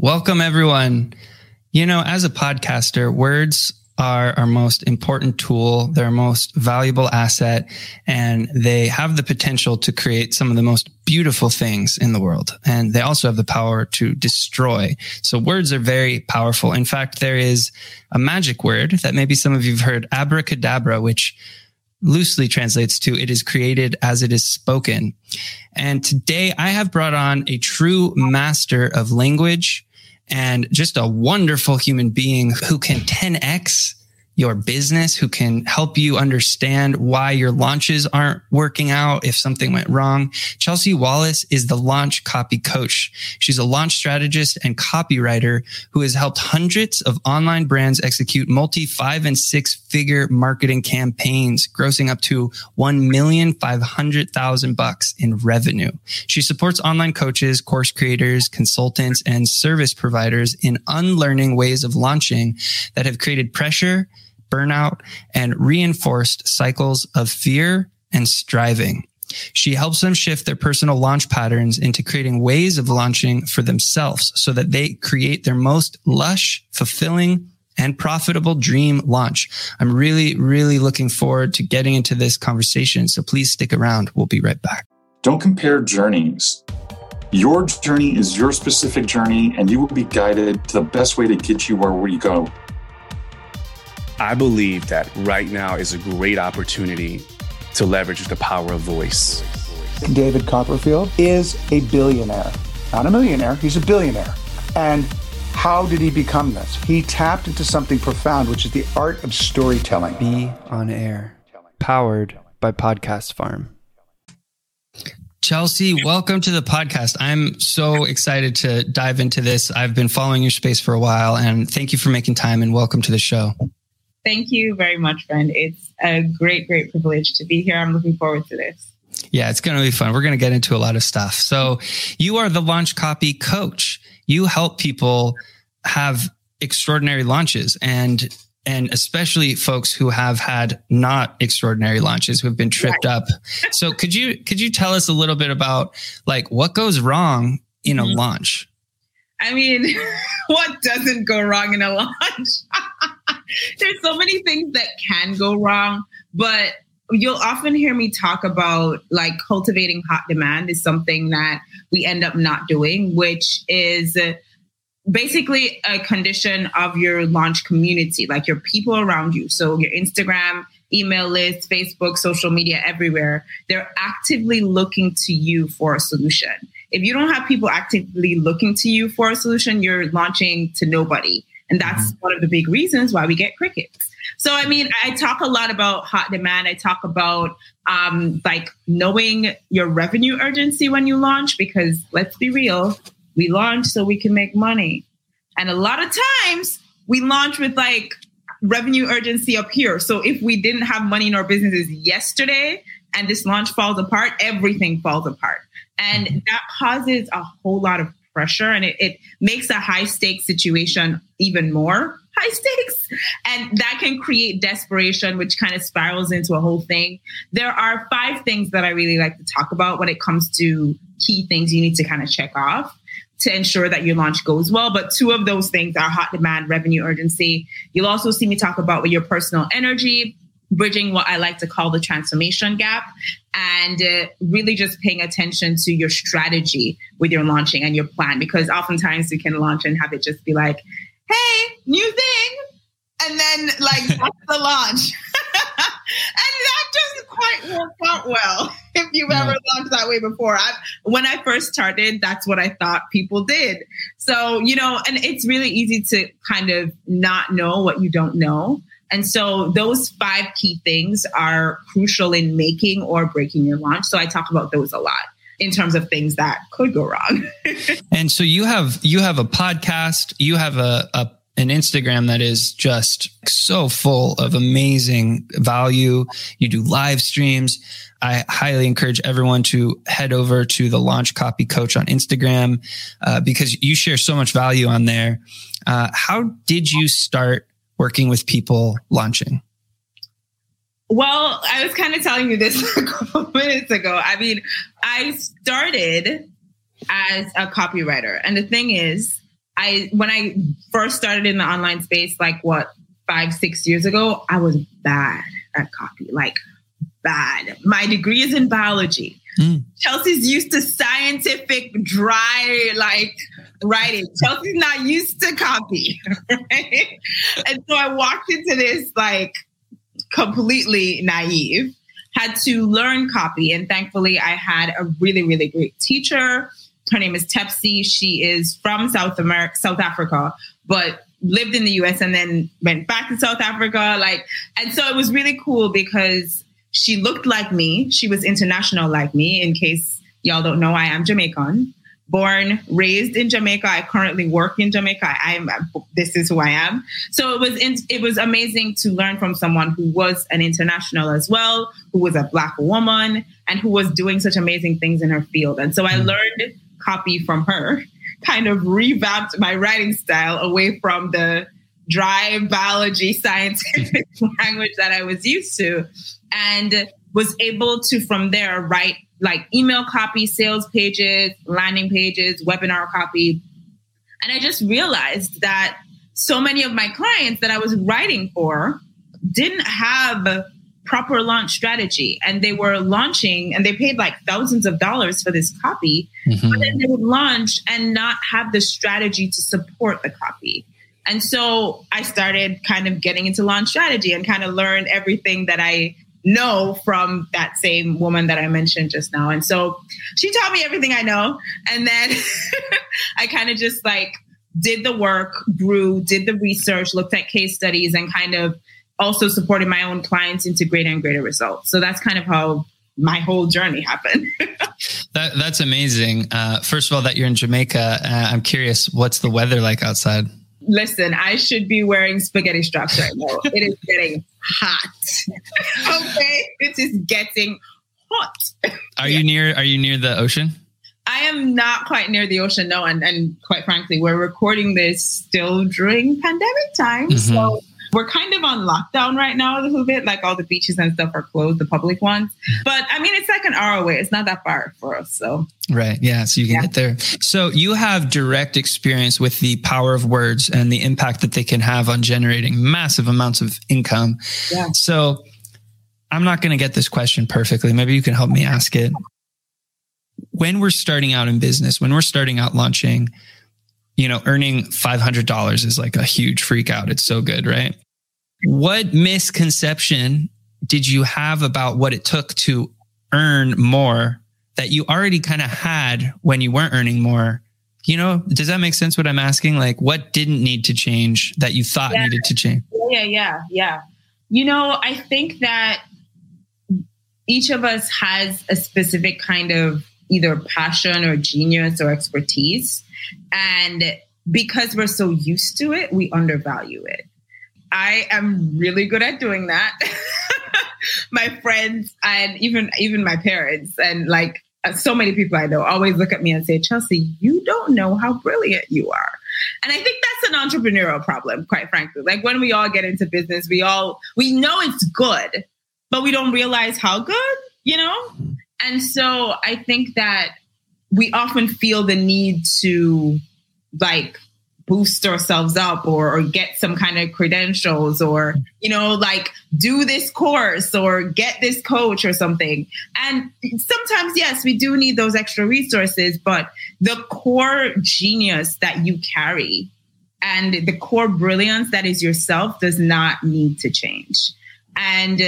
Welcome, everyone. You know, as a podcaster, words are our most important tool, their most valuable asset, and they have the potential to create some of the most beautiful things in the world. And they also have the power to destroy. So words are very powerful. In fact, there is a magic word that maybe some of you have heard, abracadabra, which loosely translates to it is created as it is spoken. And today I have brought on a true master of language and just a wonderful human being who can 10x your business, who can help you understand why your launches aren't working out if something went wrong. Chelsea Wallace is the launch copy coach. She's a launch strategist and copywriter who has helped hundreds of online brands execute multi five and six figure marketing campaigns, grossing up to 1,500,000 bucks in revenue. She supports online coaches, course creators, consultants, and service providers in unlearning ways of launching that have created pressure burnout, and reinforced cycles of fear and striving. She helps them shift their personal launch patterns into creating ways of launching for themselves so that they create their most lush, fulfilling, and profitable dream launch. I'm really, really looking forward to getting into this conversation. So please stick around. We'll be right back. Don't compare journeys. Your journey is your specific journey, and you will be guided to the best way to get you where you go. I believe that right now is a great opportunity to leverage the power of voice. David Copperfield is a billionaire, not a millionaire, he's a billionaire. And how did he become this? He tapped into something profound, which is the art of storytelling. Be on air, powered by Podcast Farm. Chelsea, welcome to the podcast. I'm so excited to dive into this. I've been following your space for a while, and thank you for making time and welcome to the show. Thank you very much, friend. It's a great, great privilege to be here. I'm looking forward to this. Yeah, it's going to be fun. We're going to get into a lot of stuff. So, you are the launch copy coach. You help people have extraordinary launches and and especially folks who have had not extraordinary launches who have been tripped right. up. So could you could you tell us a little bit about like what goes wrong in a mm-hmm. launch? I mean, what doesn't go wrong in a launch? There's so many things that can go wrong, but you'll often hear me talk about like cultivating hot demand is something that we end up not doing, which is basically a condition of your launch community, like your people around you. So your Instagram, email list, Facebook, social media, everywhere, they're actively looking to you for a solution. If you don't have people actively looking to you for a solution, you're launching to nobody. And that's mm-hmm. one of the big reasons why we get crickets. So, I mean, I talk a lot about hot demand. I talk about um, like knowing your revenue urgency when you launch, because let's be real, we launch so we can make money. And a lot of times we launch with like revenue urgency up here. So if we didn't have money in our businesses yesterday and this launch falls apart, everything falls apart. And mm-hmm. that causes a whole lot of pressure and it, it makes a high stakes situation even more high stakes. And that can create desperation, which kind of spirals into a whole thing. There are five things that I really like to talk about when it comes to key things you need to kind of check off to ensure that your launch goes well. But two of those things are hot demand, revenue urgency. You'll also see me talk about with your personal energy, bridging what I like to call the transformation gap and uh, really just paying attention to your strategy with your launching and your plan because oftentimes you can launch and have it just be like, hey, new thing. And then like that's the launch. and that doesn't quite work out well if you've ever launched that way before. I, when I first started, that's what I thought people did. So, you know, and it's really easy to kind of not know what you don't know. And so those five key things are crucial in making or breaking your launch. So I talk about those a lot in terms of things that could go wrong. and so you have you have a podcast, you have a, a an Instagram that is just so full of amazing value. You do live streams. I highly encourage everyone to head over to the Launch Copy Coach on Instagram uh, because you share so much value on there. Uh, how did you start working with people launching? Well, I was kind of telling you this a couple minutes ago. I mean, I started as a copywriter. And the thing is, I when I first started in the online space, like what five, six years ago, I was bad at copy, like bad. My degree is in biology. Mm. Chelsea's used to scientific, dry, like writing. Chelsea's not used to copy. Right? And so I walked into this like completely naive, had to learn copy. And thankfully, I had a really, really great teacher. Her name is Tepsi. She is from South America, South Africa, but lived in the US and then went back to South Africa. Like, and so it was really cool because she looked like me. She was international like me. In case y'all don't know, I am Jamaican born, raised in Jamaica. I currently work in Jamaica. I am this is who I am. So it was in, it was amazing to learn from someone who was an international as well, who was a black woman and who was doing such amazing things in her field. And so I mm. learned copy from her, kind of revamped my writing style away from the dry biology scientific language that I was used to and was able to from there write like email copy, sales pages, landing pages, webinar copy. And I just realized that so many of my clients that I was writing for didn't have proper launch strategy and they were launching and they paid like thousands of dollars for this copy mm-hmm. but then they would launch and not have the strategy to support the copy and so i started kind of getting into launch strategy and kind of learned everything that i know from that same woman that I mentioned just now. And so she taught me everything I know. And then I kind of just like did the work, grew, did the research, looked at case studies, and kind of also supported my own clients into greater and greater results. So that's kind of how my whole journey happened. that, that's amazing. Uh, first of all, that you're in Jamaica, uh, I'm curious, what's the weather like outside? listen, I should be wearing spaghetti straps right now. it is getting hot. okay, it is getting hot. Are yeah. you near? Are you near the ocean? I am not quite near the ocean, no, and, and quite frankly, we're recording this still during pandemic time, mm-hmm. so we're kind of on lockdown right now a little bit, like all the beaches and stuff are closed, the public ones. But I mean, it's like an hour away. It's not that far for us. So, right. Yeah. So you can yeah. get there. So you have direct experience with the power of words and the impact that they can have on generating massive amounts of income. Yeah. So I'm not going to get this question perfectly. Maybe you can help me ask it. When we're starting out in business, when we're starting out launching, you know, earning $500 is like a huge freak out. It's so good, right? What misconception did you have about what it took to earn more that you already kind of had when you weren't earning more? You know, does that make sense what I'm asking? Like, what didn't need to change that you thought yeah. needed to change? Yeah, yeah, yeah. You know, I think that each of us has a specific kind of either passion or genius or expertise. And because we're so used to it, we undervalue it. I am really good at doing that. my friends and even even my parents and like uh, so many people I know always look at me and say, Chelsea, you don't know how brilliant you are. And I think that's an entrepreneurial problem, quite frankly. Like when we all get into business, we all we know it's good, but we don't realize how good, you know? And so I think that we often feel the need to like boost ourselves up or, or get some kind of credentials or you know like do this course or get this coach or something and sometimes yes we do need those extra resources but the core genius that you carry and the core brilliance that is yourself does not need to change and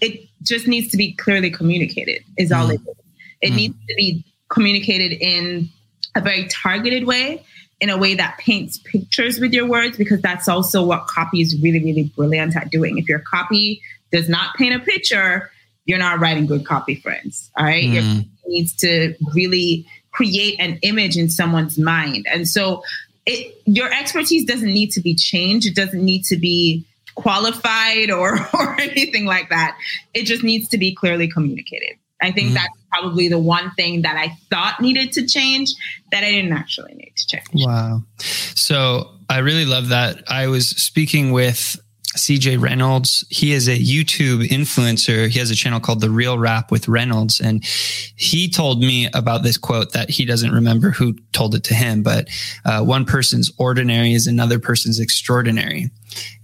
it just needs to be clearly communicated is all mm. it is it mm. needs to be communicated in a very targeted way, in a way that paints pictures with your words, because that's also what copy is really, really brilliant at doing. If your copy does not paint a picture, you're not writing good copy, friends. All right. Mm. It needs to really create an image in someone's mind. And so it, your expertise doesn't need to be changed. It doesn't need to be qualified or, or anything like that. It just needs to be clearly communicated. I think mm. that's probably the one thing that I thought needed to change that I didn't actually need to change. Wow. So I really love that. I was speaking with CJ Reynolds. He is a YouTube influencer. He has a channel called The Real Rap with Reynolds. And he told me about this quote that he doesn't remember who told it to him, but uh, one person's ordinary is another person's extraordinary.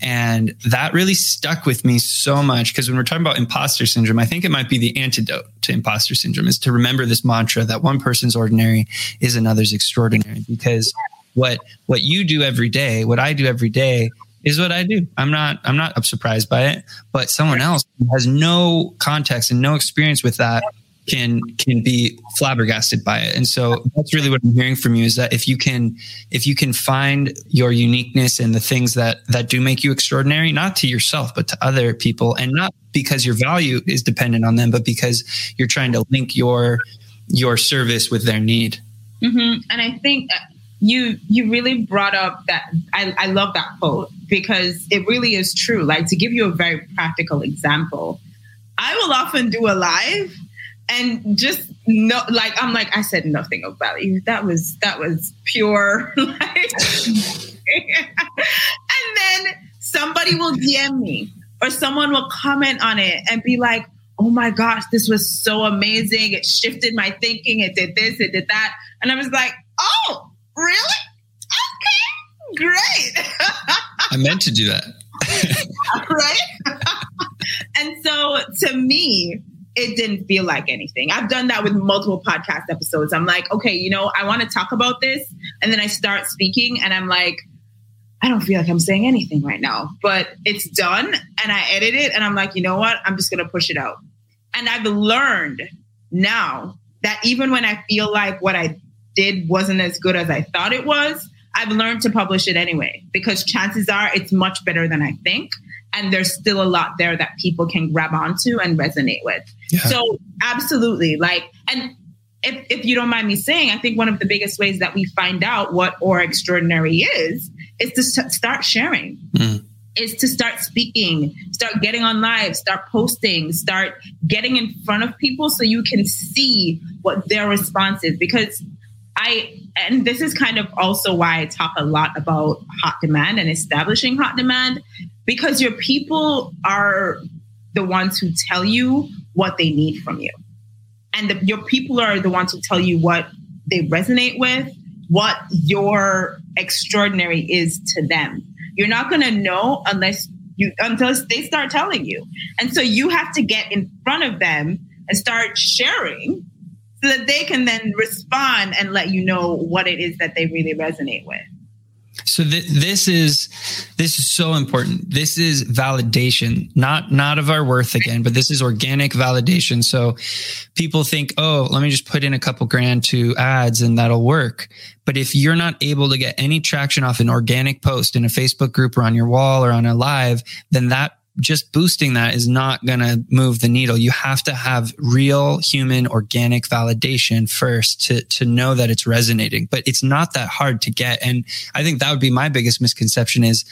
And that really stuck with me so much because when we're talking about imposter syndrome, I think it might be the antidote to imposter syndrome is to remember this mantra that one person's ordinary is another's extraordinary because what what you do every day, what I do every day is what I do. I'm not I'm not surprised by it, but someone else who has no context and no experience with that can can be flabbergasted by it. And so that's really what I'm hearing from you is that if you can if you can find your uniqueness and the things that that do make you extraordinary, not to yourself but to other people, and not because your value is dependent on them, but because you're trying to link your your service with their need. Mm-hmm. And I think you you really brought up that I, I love that quote because it really is true. Like to give you a very practical example, I will often do a live and just no like I'm like I said nothing of value. That was that was pure like and then somebody will DM me or someone will comment on it and be like, oh my gosh, this was so amazing. It shifted my thinking. It did this, it did that. And I was like, oh, really? Okay, great. I meant to do that. right? and so to me, it didn't feel like anything. I've done that with multiple podcast episodes. I'm like, okay, you know, I want to talk about this. And then I start speaking and I'm like, I don't feel like I'm saying anything right now, but it's done. And I edit it and I'm like, you know what? I'm just going to push it out. And I've learned now that even when I feel like what I did wasn't as good as I thought it was, I've learned to publish it anyway because chances are it's much better than I think and there's still a lot there that people can grab onto and resonate with. Yeah. So absolutely, like, and if, if you don't mind me saying, I think one of the biggest ways that we find out what or extraordinary is is to start sharing. Mm. Is to start speaking, start getting on live, start posting, start getting in front of people so you can see what their response is. Because I, and this is kind of also why I talk a lot about hot demand and establishing hot demand, because your people are the ones who tell you what they need from you. And the, your people are the ones who tell you what they resonate with, what your extraordinary is to them. You're not going to know unless you until they start telling you. And so you have to get in front of them and start sharing so that they can then respond and let you know what it is that they really resonate with. So th- this is this is so important. This is validation, not not of our worth again, but this is organic validation. So people think, "Oh, let me just put in a couple grand to ads and that'll work." But if you're not able to get any traction off an organic post in a Facebook group or on your wall or on a live, then that just boosting that is not going to move the needle. You have to have real human organic validation first to, to know that it's resonating, but it's not that hard to get. And I think that would be my biggest misconception is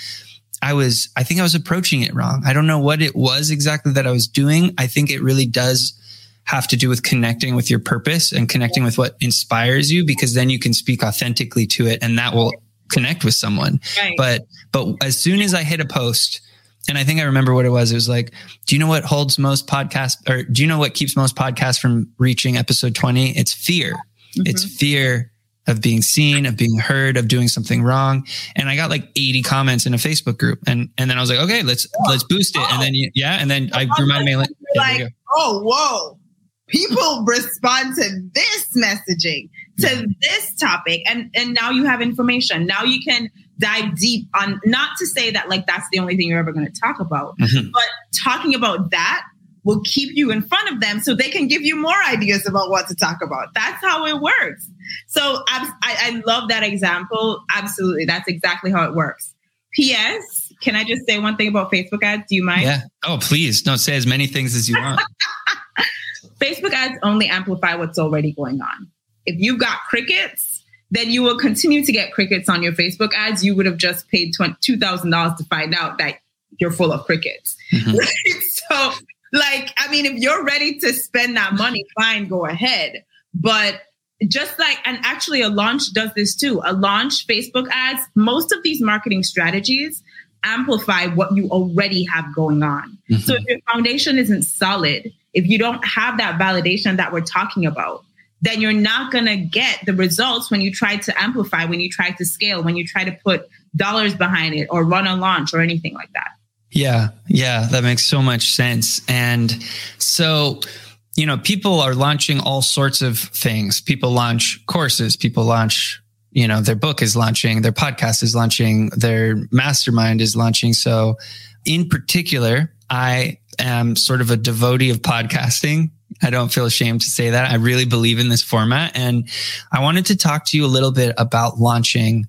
I was, I think I was approaching it wrong. I don't know what it was exactly that I was doing. I think it really does have to do with connecting with your purpose and connecting with what inspires you because then you can speak authentically to it and that will connect with someone. Right. But, but as soon as I hit a post, and I think I remember what it was. It was like, do you know what holds most podcasts or do you know what keeps most podcasts from reaching episode 20? It's fear. Mm-hmm. It's fear of being seen, of being heard, of doing something wrong. And I got like 80 comments in a Facebook group. And and then I was like, okay, let's oh, let's boost it. Oh. And then yeah, and then I grew my mailing. Like, oh, whoa. People respond to this messaging, to this topic. And and now you have information. Now you can dive deep on not to say that like that's the only thing you're ever going to talk about, mm-hmm. but talking about that will keep you in front of them so they can give you more ideas about what to talk about. That's how it works. So I, I love that example. Absolutely. That's exactly how it works. P.S. Can I just say one thing about Facebook ads? Do you mind? Yeah. Oh, please. Don't say as many things as you want. Facebook ads only amplify what's already going on. If you've got crickets, then you will continue to get crickets on your Facebook ads. You would have just paid $2,000 to find out that you're full of crickets. Mm-hmm. Right? So, like, I mean, if you're ready to spend that money, fine, go ahead. But just like, and actually, a launch does this too. A launch Facebook ads, most of these marketing strategies amplify what you already have going on. Mm-hmm. So if your foundation isn't solid, if you don't have that validation that we're talking about, then you're not going to get the results when you try to amplify, when you try to scale, when you try to put dollars behind it or run a launch or anything like that. Yeah, yeah, that makes so much sense. And so, you know, people are launching all sorts of things. People launch courses, people launch, you know, their book is launching, their podcast is launching, their mastermind is launching. So, in particular, I am sort of a devotee of podcasting. I don't feel ashamed to say that. I really believe in this format. And I wanted to talk to you a little bit about launching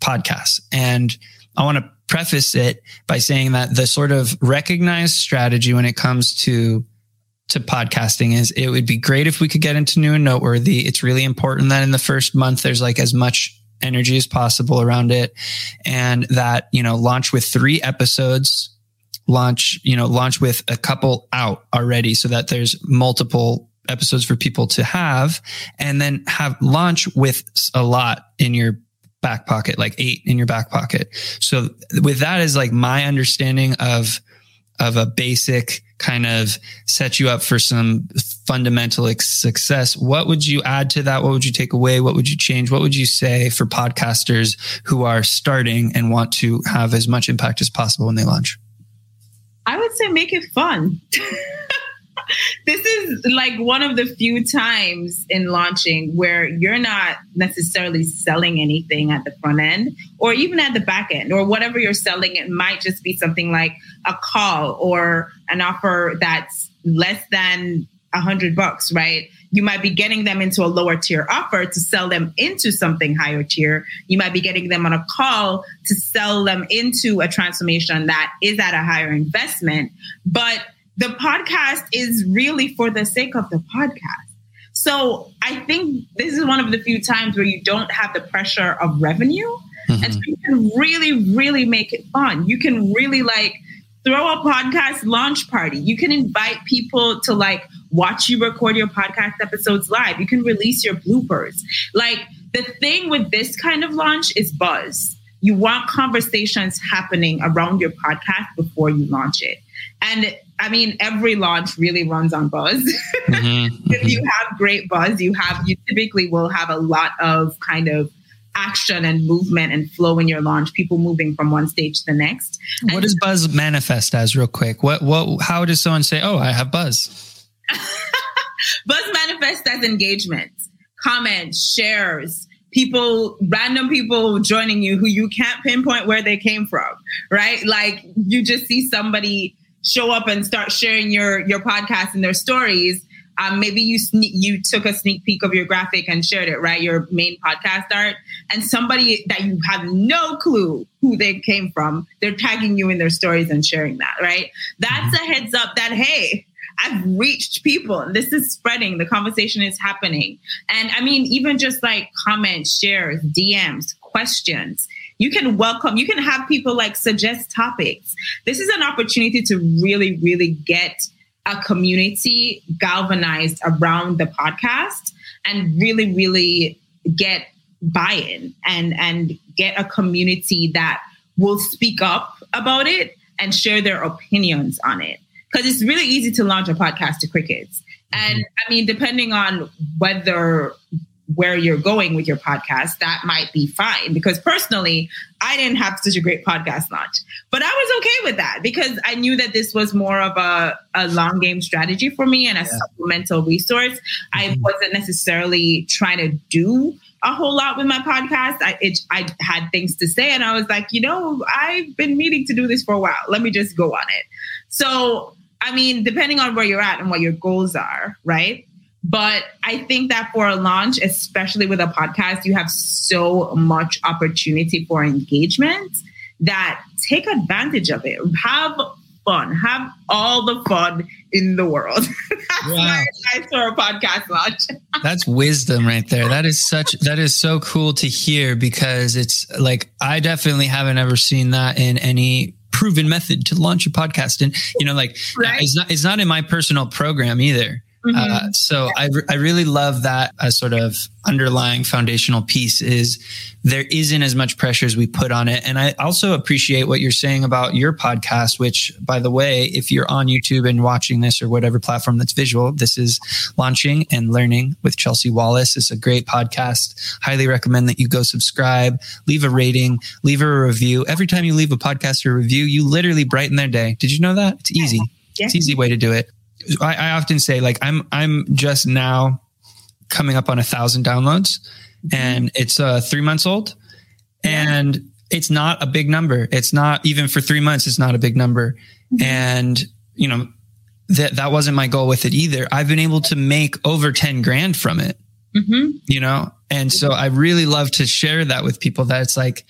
podcasts. And I want to preface it by saying that the sort of recognized strategy when it comes to to podcasting is it would be great if we could get into new and noteworthy. It's really important that in the first month there's like as much energy as possible around it and that, you know, launch with 3 episodes, launch, you know, launch with a couple out already so that there's multiple episodes for people to have and then have launch with a lot in your back pocket, like eight in your back pocket. So with that is like my understanding of, of a basic kind of set you up for some fundamental success. What would you add to that? What would you take away? What would you change? What would you say for podcasters who are starting and want to have as much impact as possible when they launch? I would say make it fun. this is like one of the few times in launching where you're not necessarily selling anything at the front end or even at the back end or whatever you're selling. It might just be something like a call or an offer that's less than a hundred bucks, right? You might be getting them into a lower tier offer to sell them into something higher tier. You might be getting them on a call to sell them into a transformation that is at a higher investment. But the podcast is really for the sake of the podcast. So I think this is one of the few times where you don't have the pressure of revenue. Mm-hmm. And so you can really, really make it fun. You can really like throw a podcast launch party. You can invite people to like watch you record your podcast episodes live. You can release your bloopers. Like the thing with this kind of launch is buzz. You want conversations happening around your podcast before you launch it. And I mean, every launch really runs on buzz. Mm-hmm, if mm-hmm. you have great buzz, you have you typically will have a lot of kind of action and movement and flow in your launch, people moving from one stage to the next. What and does buzz manifest as real quick? What what how does someone say, "Oh, I have buzz?" buzz manifests as engagement, comments, shares, people random people joining you who you can't pinpoint where they came from right like you just see somebody show up and start sharing your your podcast and their stories um, maybe you sne- you took a sneak peek of your graphic and shared it right your main podcast art and somebody that you have no clue who they came from they're tagging you in their stories and sharing that right that's a heads up that hey I've reached people. This is spreading. The conversation is happening. And I mean, even just like comments, shares, DMs, questions you can welcome, you can have people like suggest topics. This is an opportunity to really, really get a community galvanized around the podcast and really, really get buy-in and and get a community that will speak up about it and share their opinions on it. Because it's really easy to launch a podcast to crickets. And mm-hmm. i mean depending on whether where you're going with your podcast, that might be fine. Because personally, I didn't have such a great podcast launch, but I was okay with that because I knew that this was more of a, a long game strategy for me and a yeah. supplemental resource. Mm-hmm. I wasn't necessarily trying to do a whole lot with my podcast. I, it, I had things to say, and I was like, you know, I've been meaning to do this for a while. Let me just go on it. So, I mean, depending on where you're at and what your goals are, right? But I think that for a launch, especially with a podcast, you have so much opportunity for engagement that take advantage of it. Have fun. Have all the fun in the world. That's wow. nice for a podcast launch. That's wisdom right there. That is such that is so cool to hear because it's like I definitely haven't ever seen that in any proven method to launch a podcast. And you know, like right? it's not it's not in my personal program either Mm-hmm. Uh, so I, I really love that as sort of underlying foundational piece is there isn't as much pressure as we put on it. And I also appreciate what you're saying about your podcast, which by the way, if you're on YouTube and watching this or whatever platform that's visual, this is launching and learning with Chelsea Wallace. It's a great podcast. Highly recommend that you go subscribe, leave a rating, leave a review. Every time you leave a podcast or review, you literally brighten their day. Did you know that? It's easy. Yeah. It's easy way to do it. I, I often say like I'm I'm just now coming up on a thousand downloads, mm-hmm. and it's uh, three months old, and it's not a big number. It's not even for three months. It's not a big number, mm-hmm. and you know that that wasn't my goal with it either. I've been able to make over ten grand from it. Mm-hmm. You know, and so I really love to share that with people. That it's like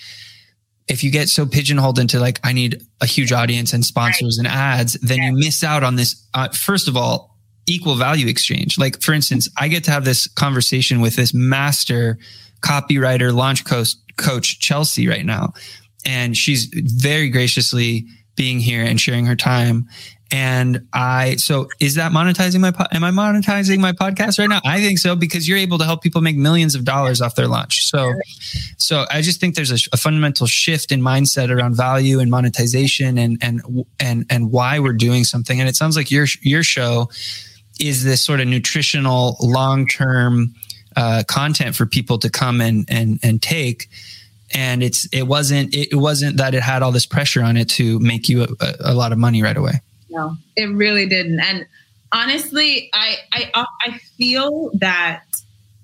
if you get so pigeonholed into like I need a huge audience and sponsors right. and ads, then you miss out on this. Uh, first of all, equal value exchange. Like for instance, I get to have this conversation with this master copywriter, launch coach, coach Chelsea right now, and she's very graciously being here and sharing her time. And I, so is that monetizing my, am I monetizing my podcast right now? I think so because you're able to help people make millions of dollars off their launch. So, so I just think there's a, a fundamental shift in mindset around value and monetization and, and, and, and why we're doing something. And it sounds like your, your show is this sort of nutritional long-term, uh, content for people to come and, and, and take and it's it wasn't it wasn't that it had all this pressure on it to make you a, a lot of money right away no, it really didn't. And honestly, I, I I feel that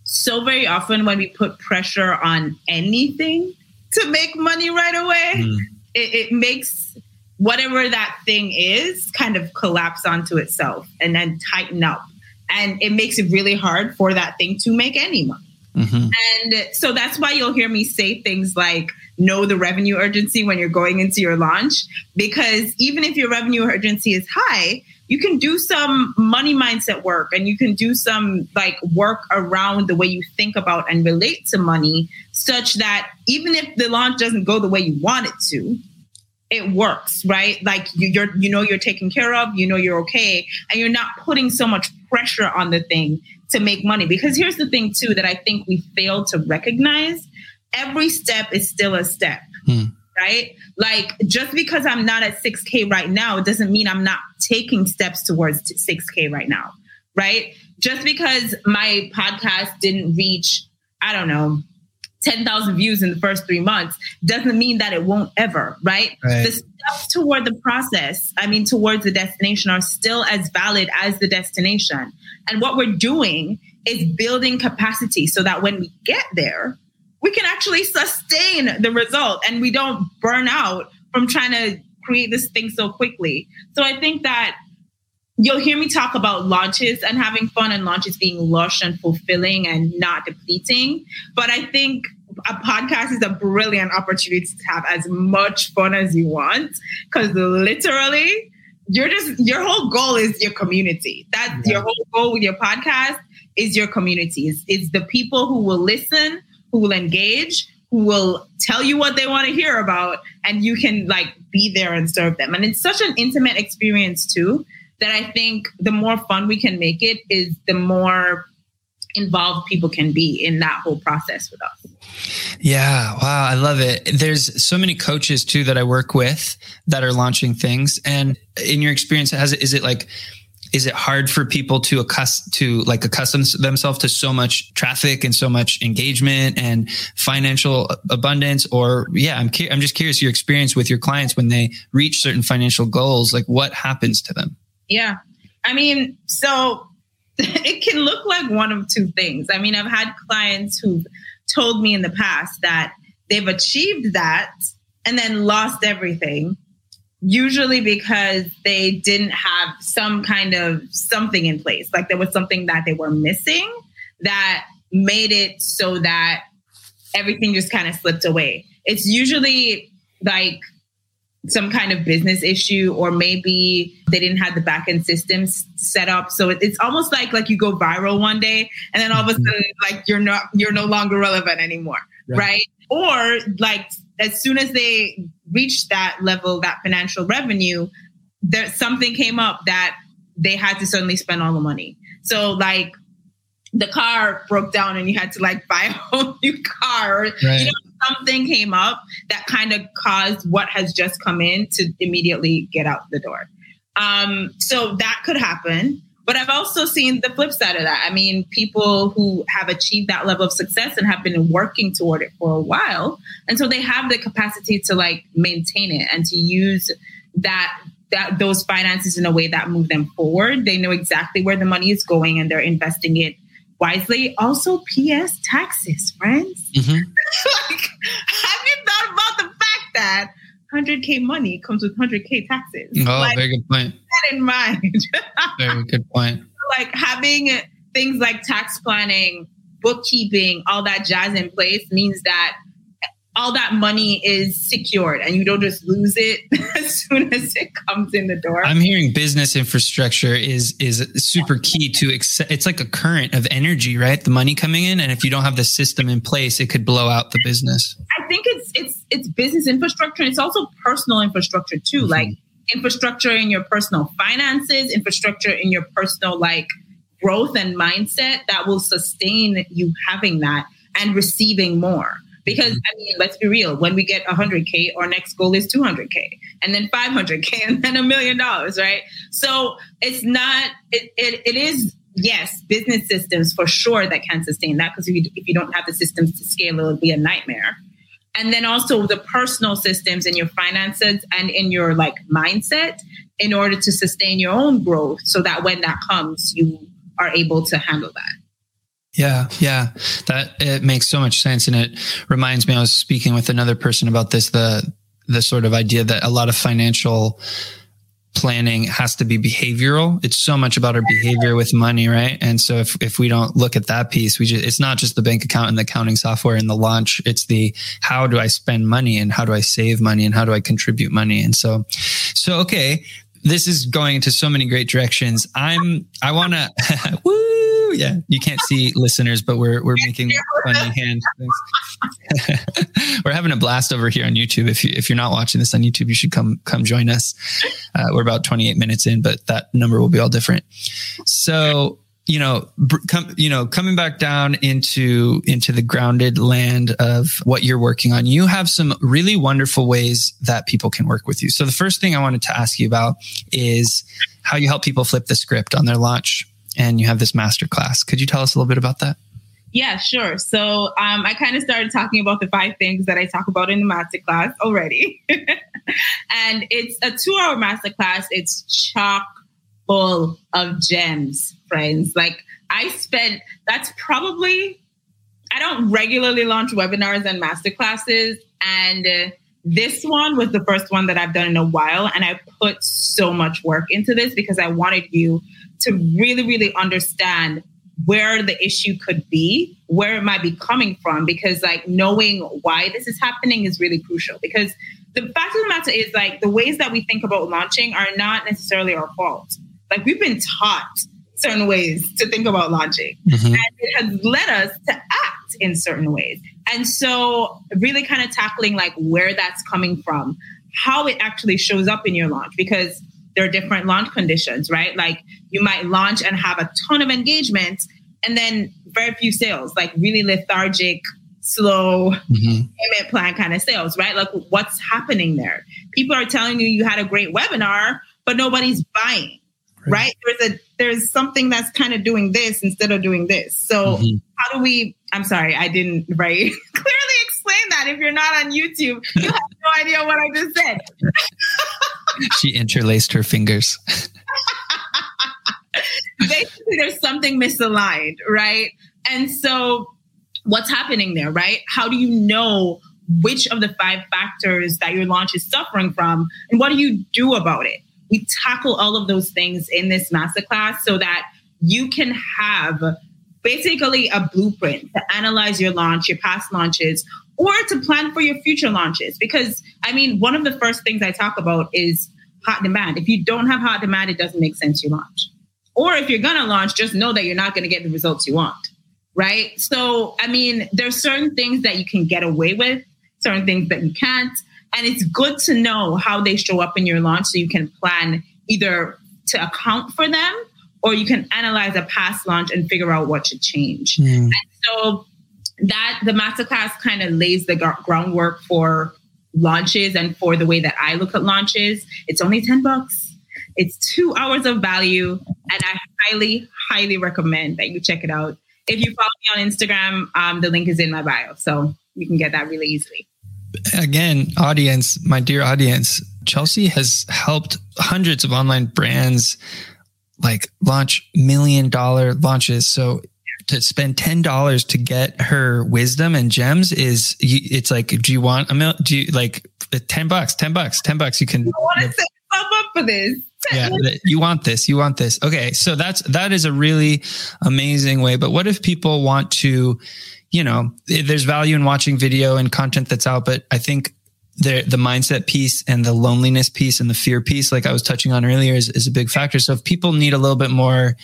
so very often when we put pressure on anything to make money right away, mm. it, it makes whatever that thing is kind of collapse onto itself and then tighten up. And it makes it really hard for that thing to make any money. Mm-hmm. And so that's why you'll hear me say things like, know the revenue urgency when you're going into your launch. Because even if your revenue urgency is high, you can do some money mindset work and you can do some like work around the way you think about and relate to money such that even if the launch doesn't go the way you want it to, it works, right? Like you, are you know, you're taken care of, you know, you're okay, and you're not putting so much pressure on the thing to make money. Because here's the thing, too, that I think we fail to recognize every step is still a step. Hmm. Right? Like just because I'm not at 6K right now, it doesn't mean I'm not taking steps towards 6K right now. Right? Just because my podcast didn't reach, I don't know, 10,000 views in the first three months doesn't mean that it won't ever, right? right? The steps toward the process, I mean, towards the destination are still as valid as the destination. And what we're doing is building capacity so that when we get there, we can actually sustain the result and we don't burn out from trying to create this thing so quickly. So I think that you'll hear me talk about launches and having fun and launches being lush and fulfilling and not depleting. But I think a podcast is a brilliant opportunity to have as much fun as you want because literally you're just your whole goal is your community. That's yeah. your whole goal with your podcast is your community. It's, it's the people who will listen, who will engage, who will tell you what they want to hear about, and you can like be there and serve them. And it's such an intimate experience too that I think the more fun we can make it is the more involved people can be in that whole process with us. Yeah, wow, I love it. There's so many coaches too that I work with that are launching things. And in your experience, has it is it like is it hard for people to accustom to like accustom themselves to so much traffic and so much engagement and financial abundance or yeah i'm cu- i'm just curious your experience with your clients when they reach certain financial goals like what happens to them yeah. I mean, so it can look like one of two things. I mean, I've had clients who've told me in the past that they've achieved that and then lost everything, usually because they didn't have some kind of something in place. Like there was something that they were missing that made it so that everything just kind of slipped away. It's usually like some kind of business issue or maybe they didn't have the backend systems set up so it's almost like like you go viral one day and then all of a mm-hmm. sudden like you're not you're no longer relevant anymore right, right? or like as soon as they reached that level that financial revenue there something came up that they had to suddenly spend all the money So like the car broke down and you had to like buy a whole new car right. you know something came up that kind of caused what has just come in to immediately get out the door. Um, so that could happen. But I've also seen the flip side of that. I mean, people who have achieved that level of success and have been working toward it for a while. And so they have the capacity to like maintain it and to use that that those finances in a way that move them forward. They know exactly where the money is going and they're investing it wisely. Also, PS taxes, friends. Mm-hmm. like, have you thought about the fact that 100K money comes with 100K taxes? Oh, like, very good point. That in mind. very good point. Like having things like tax planning, bookkeeping, all that jazz in place means that all that money is secured and you don't just lose it as soon as it comes in the door. I'm hearing business infrastructure is is super key to it's like a current of energy, right? The money coming in and if you don't have the system in place, it could blow out the business. I think it's it's it's business infrastructure and it's also personal infrastructure too. Mm-hmm. Like infrastructure in your personal finances, infrastructure in your personal like growth and mindset that will sustain you having that and receiving more because mm-hmm. I mean, let's be real. When we get 100k, our next goal is 200k, and then 500k, and then a million dollars, right? So it's not. It, it, it is yes, business systems for sure that can sustain that because if you, if you don't have the systems to scale, it'll be a nightmare. And then also the personal systems in your finances and in your like mindset in order to sustain your own growth, so that when that comes, you are able to handle that. Yeah, yeah, that it makes so much sense, and it reminds me. I was speaking with another person about this the the sort of idea that a lot of financial planning has to be behavioral. It's so much about our behavior with money, right? And so if if we don't look at that piece, we just it's not just the bank account and the accounting software and the launch. It's the how do I spend money and how do I save money and how do I contribute money? And so, so okay, this is going into so many great directions. I'm I want to woo yeah. You can't see listeners, but we're we're making funny hand we're having a blast over here on YouTube. If you if you're not watching this on YouTube, you should come come join us. Uh, we're about 28 minutes in, but that number will be all different. So you know, come, you know, coming back down into into the grounded land of what you're working on, you have some really wonderful ways that people can work with you. So the first thing I wanted to ask you about is how you help people flip the script on their launch and you have this master class. Could you tell us a little bit about that? Yeah, sure. So um, I kind of started talking about the five things that I talk about in the master class already. and it's a two hour master class. It's chock full of gems, friends. Like I spent, that's probably, I don't regularly launch webinars and master classes. And uh, this one was the first one that I've done in a while. And I put so much work into this because I wanted you to really, really understand where the issue could be, where it might be coming from, because like knowing why this is happening is really crucial. Because the fact of the matter is like the ways that we think about launching are not necessarily our fault. Like we've been taught certain ways to think about launching, mm-hmm. and it has led us to act in certain ways. And so, really, kind of tackling like where that's coming from, how it actually shows up in your launch, because there are different launch conditions, right? Like you might launch and have a ton of engagement and then very few sales, like really lethargic, slow mm-hmm. payment plan kind of sales, right? Like what's happening there? People are telling you you had a great webinar, but nobody's buying, right? right? There's a there's something that's kind of doing this instead of doing this. So mm-hmm. how do we? I'm sorry, I didn't very clearly explain that. If you're not on YouTube, you have no idea what I just said. she interlaced her fingers. Basically, there's something misaligned, right? And so, what's happening there, right? How do you know which of the five factors that your launch is suffering from, and what do you do about it? We tackle all of those things in this masterclass so that you can have basically a blueprint to analyze your launch, your past launches, or to plan for your future launches. Because I mean, one of the first things I talk about is hot demand. If you don't have hot demand, it doesn't make sense to launch. Or if you're going to launch, just know that you're not going to get the results you want. Right. So, I mean, there's certain things that you can get away with, certain things that you can't. And it's good to know how they show up in your launch so you can plan either to account for them or you can analyze a past launch and figure out what should change. Mm. And so that the masterclass kind of lays the groundwork for launches and for the way that I look at launches. It's only 10 bucks. It's two hours of value, and I highly, highly recommend that you check it out. If you follow me on Instagram, um, the link is in my bio, so you can get that really easily. Again, audience, my dear audience, Chelsea has helped hundreds of online brands like launch million dollar launches. So to spend ten dollars to get her wisdom and gems is it's like do you want a mil do you like uh, ten bucks ten bucks ten bucks you can I want to set up for this. Yeah you want this you want this. Okay so that's that is a really amazing way. But what if people want to you know eh, there's value in watching video and content that's out but i think the the mindset piece and the loneliness piece and the fear piece, like I was touching on earlier, is, is a big factor. So if people need a little bit more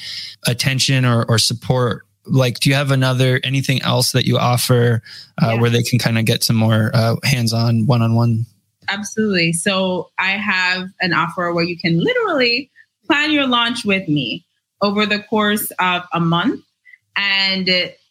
attention or, or support, like do you have another anything else that you offer uh, yeah. where they can kind of get some more uh, hands-on one-on-one? Absolutely. So I have an offer where you can literally plan your launch with me over the course of a month and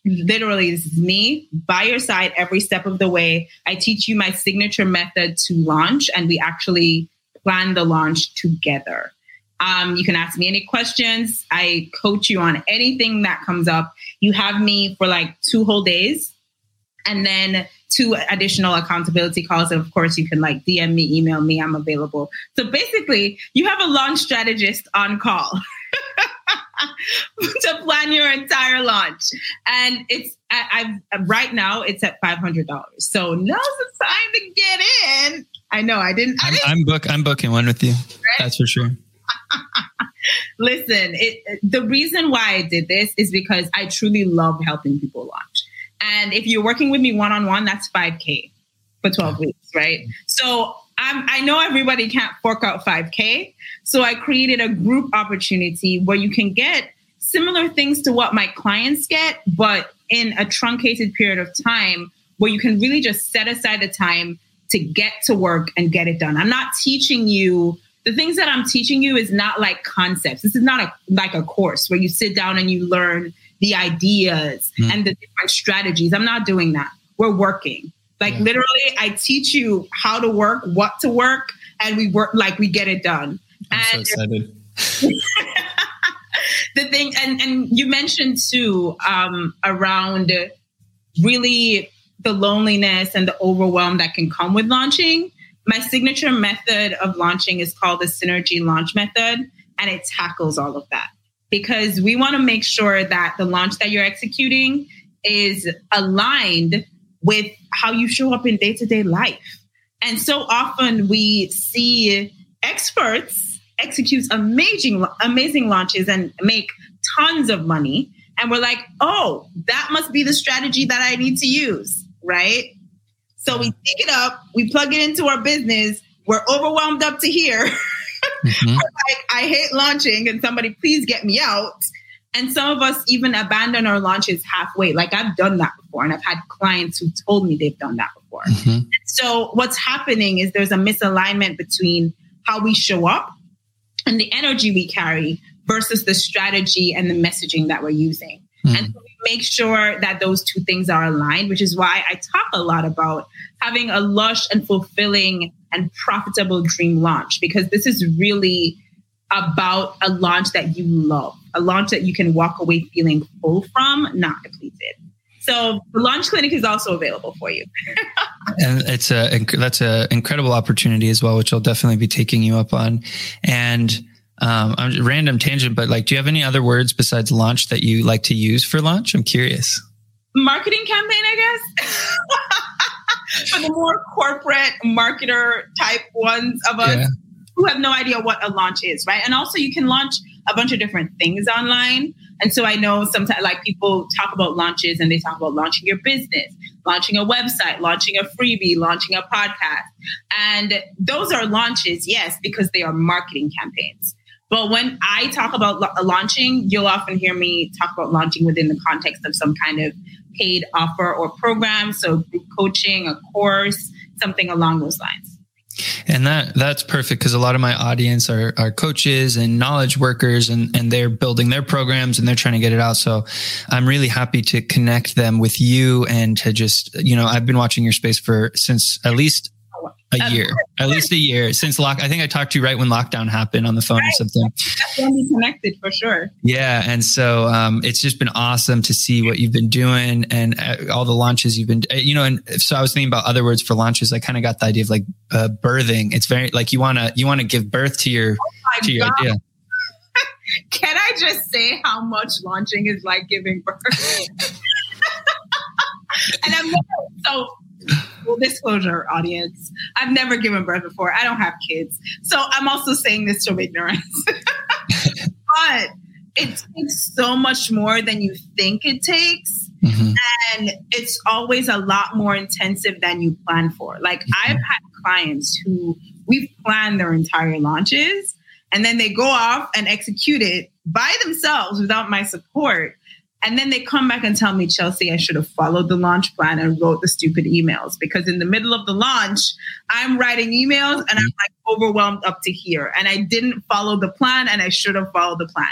literally this is me by your side every step of the way. I teach you my signature method to launch, and we actually plan the launch together. Um, you can ask me any questions. I coach you on anything that comes up. You have me for like two whole days, and then two additional accountability calls. And of course, you can like DM me, email me. I'm available. So basically, you have a launch strategist on call. to plan your entire launch. And it's I, I've right now it's at five hundred dollars. So now's the time to get in. I know I didn't. I am book. I'm booking one with you. Right? That's for sure. Listen, it, the reason why I did this is because I truly love helping people launch. And if you're working with me one on one, that's 5K for 12 weeks, right? So I'm, I know everybody can't fork out 5K. So I created a group opportunity where you can get similar things to what my clients get, but in a truncated period of time where you can really just set aside the time to get to work and get it done. I'm not teaching you the things that I'm teaching you is not like concepts. This is not a like a course where you sit down and you learn the ideas mm. and the different strategies. I'm not doing that. We're working. Like yeah. literally, I teach you how to work, what to work, and we work like we get it done. I'm and so excited. the thing, and and you mentioned too um, around really the loneliness and the overwhelm that can come with launching. My signature method of launching is called the Synergy Launch Method, and it tackles all of that because we want to make sure that the launch that you're executing is aligned with how you show up in day to day life. And so often we see experts execute amazing, amazing launches and make tons of money. And we're like, oh, that must be the strategy that I need to use, right? So we pick it up, we plug it into our business. We're overwhelmed up to here. Mm-hmm. like, I hate launching, and somebody please get me out. And some of us even abandon our launches halfway. Like I've done that before, and I've had clients who told me they've done that before. Mm-hmm. So what's happening is there's a misalignment between how we show up and the energy we carry versus the strategy and the messaging that we're using. Mm-hmm. And so we make sure that those two things are aligned, which is why I talk a lot about having a lush and fulfilling and profitable dream launch, because this is really about a launch that you love, a launch that you can walk away feeling full from, not depleted. So the launch clinic is also available for you. and it's a that's an incredible opportunity as well, which I'll definitely be taking you up on. And um, I'm random tangent, but like, do you have any other words besides launch that you like to use for launch? I'm curious. Marketing campaign, I guess. for the more corporate marketer type ones of us. Yeah who have no idea what a launch is, right? And also, you can launch a bunch of different things online. And so I know sometimes, like people talk about launches and they talk about launching your business, launching a website, launching a freebie, launching a podcast. And those are launches, yes, because they are marketing campaigns. But when I talk about launching, you'll often hear me talk about launching within the context of some kind of paid offer or program. So, group coaching, a course, something along those lines. And that that's perfect because a lot of my audience are are coaches and knowledge workers and and they're building their programs and they're trying to get it out. So I'm really happy to connect them with you and to just, you know, I've been watching your space for since at least a year, at least a year since lock. I think I talked to you right when lockdown happened on the phone right. or something. We connected for sure. Yeah, and so um, it's just been awesome to see what you've been doing and uh, all the launches you've been. You know, and so I was thinking about other words for launches. I kind of got the idea of like uh, birthing. It's very like you want to you want to give birth to your oh to your God. idea. Can I just say how much launching is like giving birth? and I'm so full disclosure, audience, I've never given birth before. I don't have kids. So I'm also saying this from ignorance. but it takes so much more than you think it takes. Mm-hmm. And it's always a lot more intensive than you plan for. Like mm-hmm. I've had clients who we've planned their entire launches and then they go off and execute it by themselves without my support. And then they come back and tell me, Chelsea, I should have followed the launch plan and wrote the stupid emails because in the middle of the launch, I'm writing emails and I'm like overwhelmed up to here. And I didn't follow the plan and I should have followed the plan.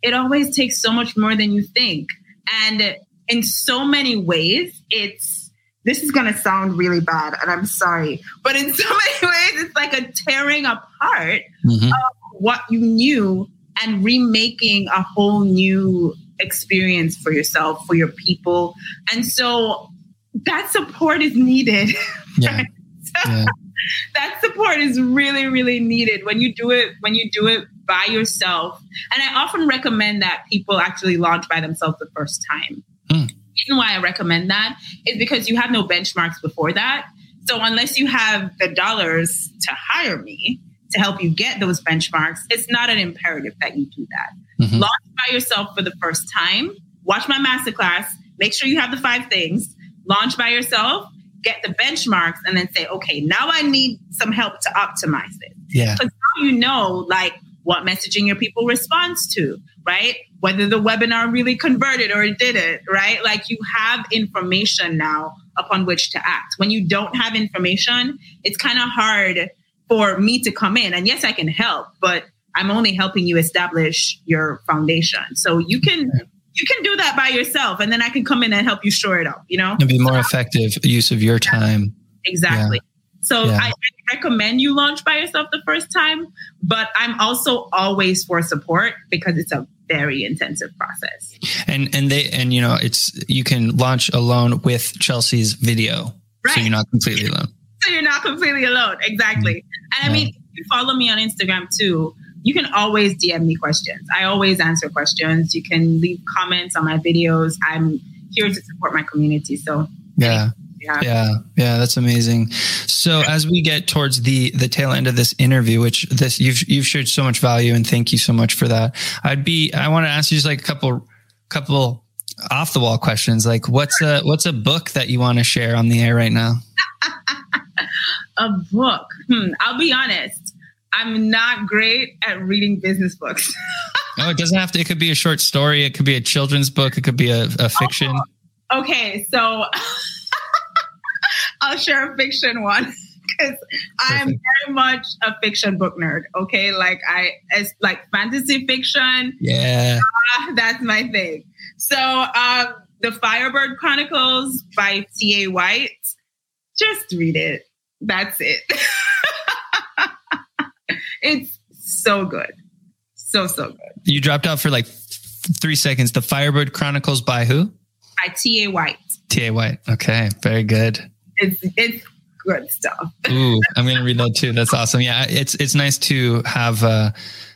It always takes so much more than you think. And in so many ways, it's this is going to sound really bad and I'm sorry, but in so many ways, it's like a tearing apart mm-hmm. of what you knew and remaking a whole new experience for yourself, for your people. And so that support is needed. Yeah. yeah. That support is really, really needed when you do it, when you do it by yourself. And I often recommend that people actually launch by themselves the first time. Mm. The reason why I recommend that is because you have no benchmarks before that. So unless you have the dollars to hire me, to help you get those benchmarks, it's not an imperative that you do that. Mm-hmm. Launch by yourself for the first time, watch my masterclass, make sure you have the five things, launch by yourself, get the benchmarks, and then say, okay, now I need some help to optimize it. Yeah. Because now you know, like, what messaging your people responds to, right? Whether the webinar really converted or it didn't, right? Like you have information now upon which to act. When you don't have information, it's kind of hard for me to come in. And yes, I can help, but I'm only helping you establish your foundation. So you can you can do that by yourself and then I can come in and help you shore it up, you know? And be more effective use of your time. Exactly. Yeah. So yeah. I, I recommend you launch by yourself the first time, but I'm also always for support because it's a very intensive process. And and they and you know it's you can launch alone with Chelsea's video. Right. So you're not completely alone so you're not completely alone. Exactly. Mm-hmm. And I mean, you follow me on Instagram too. You can always DM me questions. I always answer questions. You can leave comments on my videos. I'm here to support my community. So yeah. Yeah. yeah yeah that's amazing so as we get towards the the tail end of this interview which this you've you've shared so much value and thank you so much for that i'd be i want to ask you just like a couple couple off the wall questions like what's a what's a book that you want to share on the air right now a book. Hmm, I'll be honest. I'm not great at reading business books. no, it doesn't have to. It could be a short story. It could be a children's book. It could be a, a fiction. Oh, okay, so I'll share a fiction one because I'm very much a fiction book nerd. Okay, like I, it's like fantasy fiction. Yeah, uh, that's my thing. So, um, the Firebird Chronicles by T. A. White. Just read it. That's it. it's so good. So, so good. You dropped out for like three seconds. The Firebird Chronicles by who? By T.A. White. T.A. White. Okay. Very good. It's, it's good stuff. Ooh, I'm going to read that too. That's awesome. Yeah. It's, it's nice to have, uh,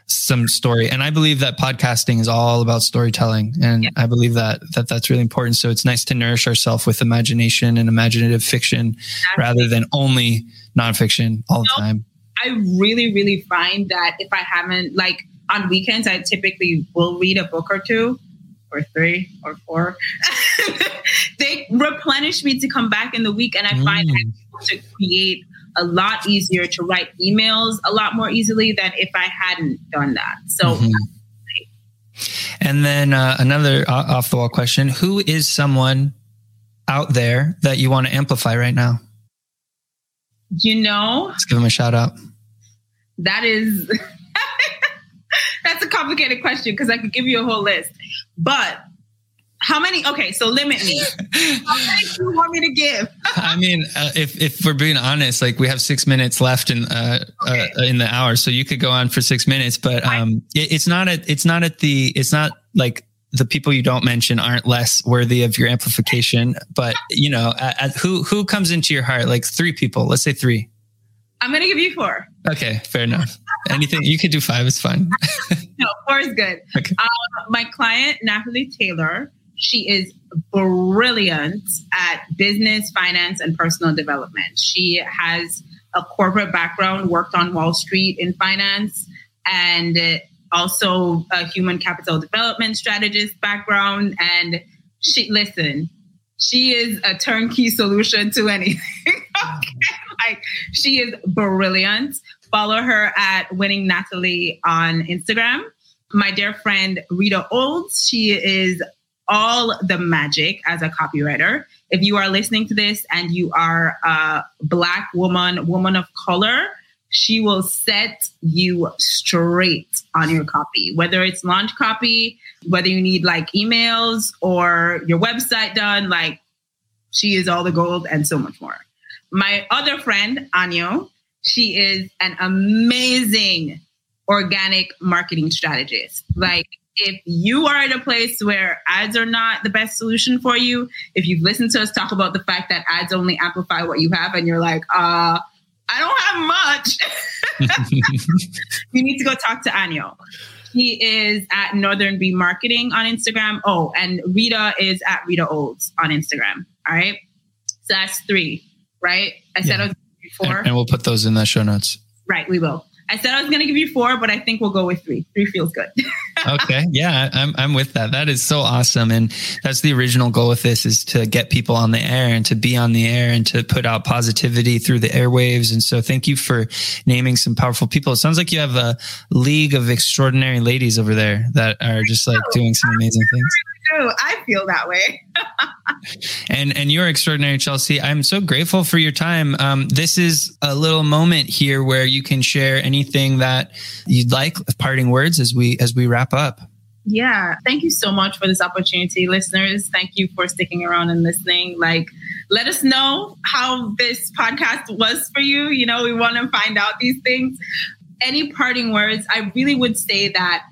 some story and i believe that podcasting is all about storytelling and yeah. i believe that that that's really important so it's nice to nourish ourselves with imagination and imaginative fiction rather than only nonfiction all the time i really really find that if i haven't like on weekends i typically will read a book or two or three or four they replenish me to come back in the week and i find mm. to create a lot easier to write emails a lot more easily than if I hadn't done that. So. Mm-hmm. And then uh, another off the wall question Who is someone out there that you want to amplify right now? You know, let's give him a shout out. That is that's a complicated question because I could give you a whole list. But how many? Okay, so limit me. How many do you want me to give? I mean, uh, if if we're being honest, like we have six minutes left in uh, okay. uh, in the hour, so you could go on for six minutes. But um, it, it's not at it's not at the it's not like the people you don't mention aren't less worthy of your amplification. But you know, at, at who who comes into your heart? Like three people. Let's say three. I'm going to give you four. Okay, fair enough. Anything you could do five is fine. no, four is good. Okay. Um, my client Natalie Taylor she is brilliant at business, finance, and personal development. She has a corporate background, worked on Wall Street in finance, and also a human capital development strategist background. And she, listen, she is a turnkey solution to anything. okay? Like, she is brilliant. Follow her at Winning Natalie on Instagram. My dear friend Rita Olds, she is all the magic as a copywriter. If you are listening to this and you are a Black woman, woman of color, she will set you straight on your copy, whether it's launch copy, whether you need like emails or your website done, like she is all the gold and so much more. My other friend, Anyo, she is an amazing organic marketing strategist. Like if you are at a place where ads are not the best solution for you, if you've listened to us talk about the fact that ads only amplify what you have and you're like, uh, I don't have much, you need to go talk to Anyo. He is at Northern Bee Marketing on Instagram. Oh, and Rita is at Rita Olds on Instagram. All right. So that's three, right? I said yeah. I was four. And, and we'll put those in the show notes. Right, we will. I said I was going to give you four, but I think we'll go with three. Three feels good. okay, yeah, I'm I'm with that. That is so awesome, and that's the original goal with this is to get people on the air and to be on the air and to put out positivity through the airwaves. And so, thank you for naming some powerful people. It sounds like you have a league of extraordinary ladies over there that are just like oh, doing some amazing things. I feel that way. and and you're extraordinary, Chelsea. I'm so grateful for your time. Um, this is a little moment here where you can share anything that you'd like, parting words as we as we wrap up. Yeah, thank you so much for this opportunity, listeners. Thank you for sticking around and listening. Like, let us know how this podcast was for you. You know, we want to find out these things. Any parting words? I really would say that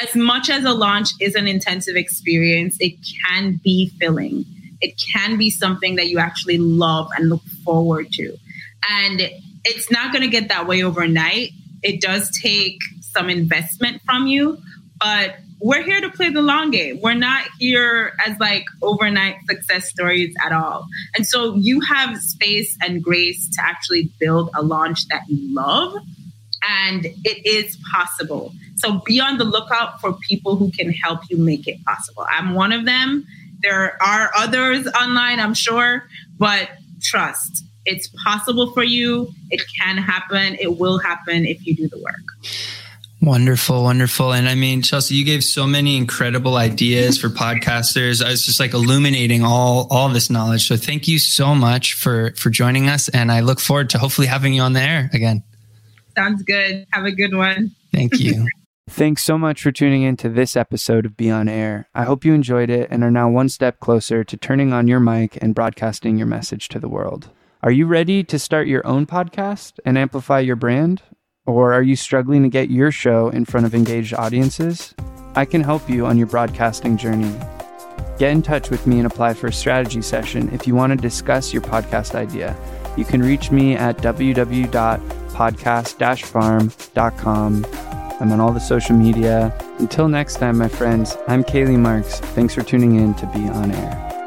as much as a launch is an intensive experience, it can be filling. It can be something that you actually love and look forward to. And it's not going to get that way overnight. It does take some investment from you, but we're here to play the long game. We're not here as like overnight success stories at all. And so you have space and grace to actually build a launch that you love. And it is possible. So be on the lookout for people who can help you make it possible. I'm one of them. There are others online, I'm sure, but trust. It's possible for you. It can happen. It will happen if you do the work. Wonderful, wonderful. And I mean, Chelsea, you gave so many incredible ideas for podcasters. I was just like illuminating all all this knowledge. So thank you so much for for joining us. And I look forward to hopefully having you on the air again. Sounds good. Have a good one. Thank you. Thanks so much for tuning in to this episode of Be On Air. I hope you enjoyed it and are now one step closer to turning on your mic and broadcasting your message to the world. Are you ready to start your own podcast and amplify your brand? Or are you struggling to get your show in front of engaged audiences? I can help you on your broadcasting journey. Get in touch with me and apply for a strategy session if you want to discuss your podcast idea. You can reach me at www.podcast-farm.com I'm on all the social media. Until next time, my friends, I'm Kaylee Marks. Thanks for tuning in to Be On Air.